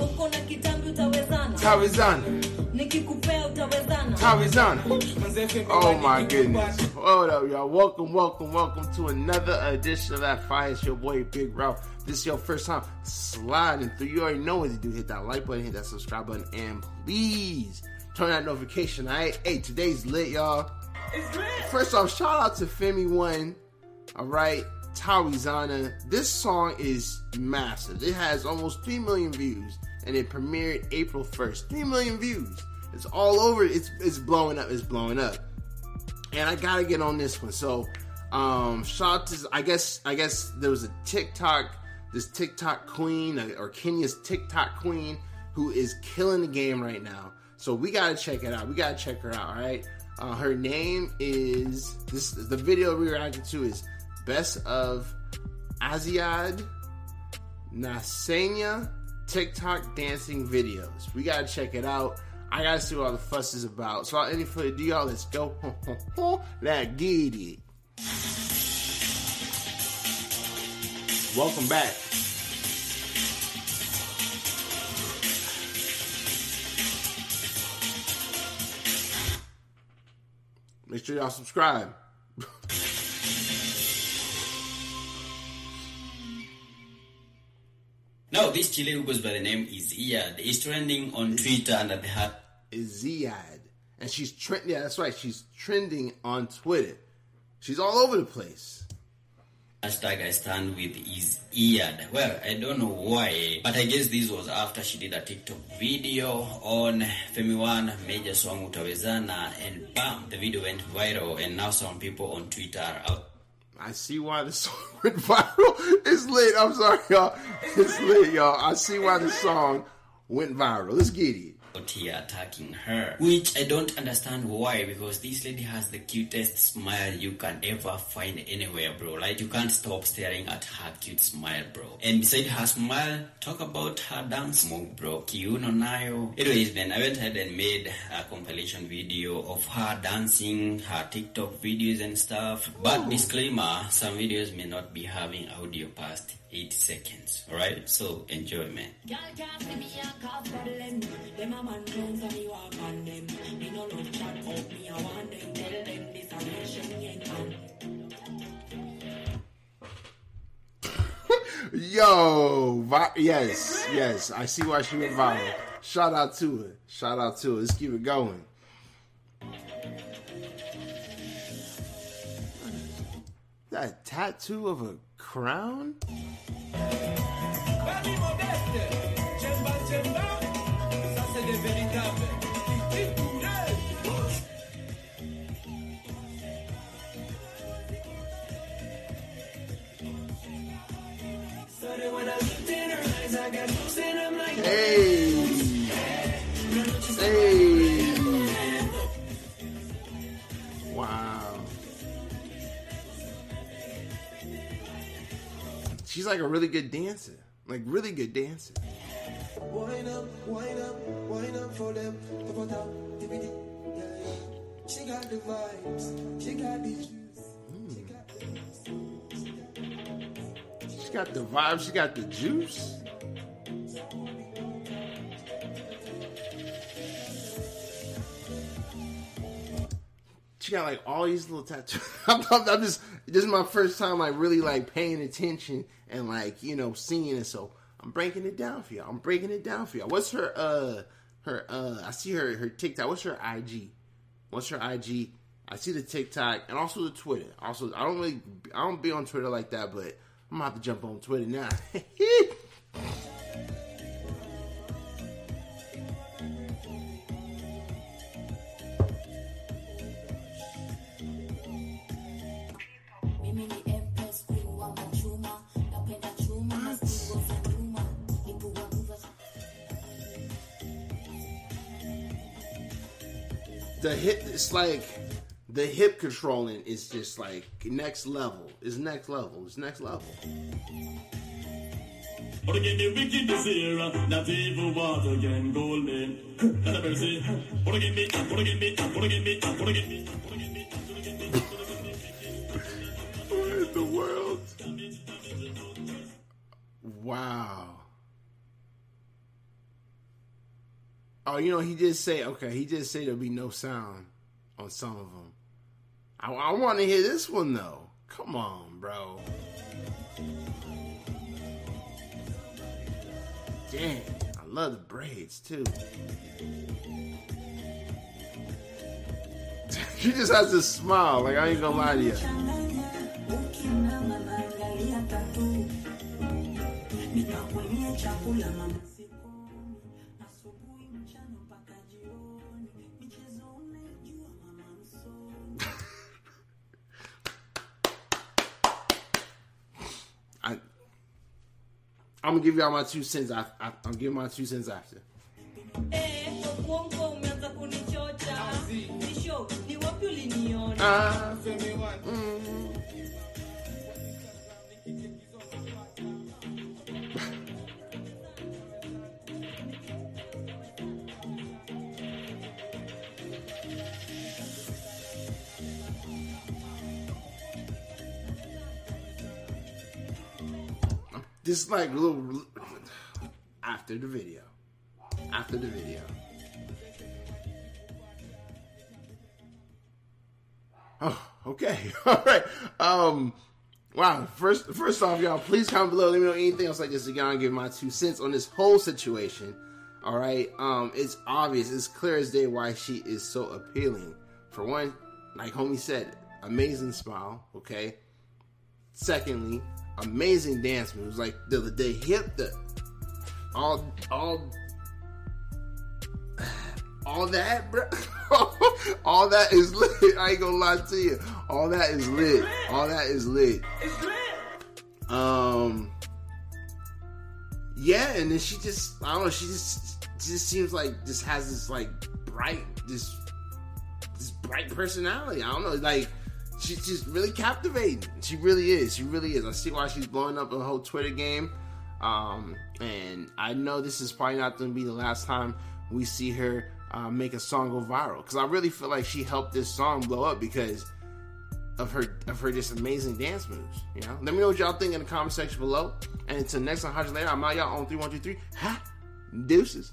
uko na kitambi utawezana Tawizana. nikikupea utawezana Tawizana. Oh my goodness. Hold up, y'all. Welcome, welcome, welcome to another edition of that fire. It's your boy Big Ralph. This is your first time sliding through. You already know what to do. Hit that like button, hit that subscribe button, and please turn that notification. Alright? Hey, today's lit, y'all. It's lit. First off, shout out to Femi One. Alright. Tawizana. This song is massive. It has almost 3 million views. And it premiered April 1st. 3 million views. It's all over. It's it's blowing up. It's blowing up. And I gotta get on this one. So um shout out to I guess I guess there was a TikTok, this TikTok queen uh, or Kenya's TikTok queen who is killing the game right now. So we gotta check it out. We gotta check her out, alright? Uh, her name is this the video we reacted to is Best of Azziad Nasenya TikTok dancing videos. We gotta check it out. I gotta see what all the fuss is about. So, any further ado, y'all, let's go. that it. Welcome back. Make sure y'all subscribe. No, this Chile who goes by the name Azziad is trending on Twitter under the hat. Azziad. And she's trending. Yeah, that's right. She's trending on Twitter. She's all over the place. Hashtag I stand with is Iyad. Well, I don't know why, but I guess this was after she did a TikTok video on Femi One major song Utawezana, and bam, the video went viral, and now some people on Twitter are out I see why the song went viral. It's lit. I'm sorry, y'all. It's lit, y'all. I see why the song went viral. Let's get it. Out here attacking her, which I don't understand why because this lady has the cutest smile you can ever find anywhere, bro. Like you can't stop staring at her cute smile, bro. And beside her smile, talk about her dance move, bro. Kiuno nayo. Anyways, then I went ahead and made a compilation video of her dancing, her TikTok videos and stuff. But disclaimer, some videos may not be having audio past 8 seconds. Alright? So enjoy, man. Girl can't see me a cause problem. Them a man clowns and me walk on them. Me no love chat out me I want them. Tell them this a nation ain't on. Yo, vi- yes, yes. I see why she went viral. Shout out to her. Shout out to her. Let's keep it going. That tattoo of a crown? Paris She's like a really good dancer. Like, really good dancer. Wind up, wind up, wind up for them. Tip it up, tip it, yeah, yeah. She got the vibes, she got the juice. Hmm. She got the She got the vibe, she got the juice. Got like all these little tattoos. I'm, I'm- just this is my first time like really like paying attention and like you know seeing it. So I'm breaking it down for y'all. I'm breaking it down for y'all. What's her uh her uh I see her her TikTok. What's her IG? What's her IG? I see the TikTok and also the Twitter. Also, I don't really I don't be on Twitter like that, but I'm gonna have to jump on Twitter now. the hip it's like the hip controlling is just like next level. It's next level. It's next level. Or give me wicked desire, not evil what again, gold man. Not a mercy. Or me, or me, or give me, or give me, me. What in the world? Wow. Oh, you know, he did say, okay, he did say there'll be no sound on some of them. I, I want to hear this one, though. Come on, bro. Damn, I love the braids, too. she just has this smile, like, I ain't gonna lie to you. Mchana mpaka jioni, michezo unaijua mama msoni. I, I'm gonna give y'all my two cents. I, I, I'm giving my two cents after. Eh, this is like a little after the video. After the video. Oh, okay. All right. Um wow. First first off, y'all, please comment below. Let me know anything else like this again. I'll give my two cents on this whole situation. All right. Um, it's obvious, it's clear as day why she is so appealing. For one, like homie said, amazing smile, okay? Secondly, amazing dance moves. Like the the hip, the all all all that, bro. all that is lit. I ain't gonna lie to you. All that is lit. All that is lit. It's lit. Um. Yeah, and then she just I don't know. She just just seems like just has this like bright this this bright personality. I don't know, like she's just really captivating. She really is. She really is. I see why she's blowing up the whole Twitter game. Um, and I know this is probably not going to be the last time we see her uh, make a song go viral because I really feel like she helped this song blow up because of her of her just amazing dance moves. You know, let me know what y'all think in the comment section below. And until next time, 100 later, I'm out y'all on three one two three. Ha, deuces.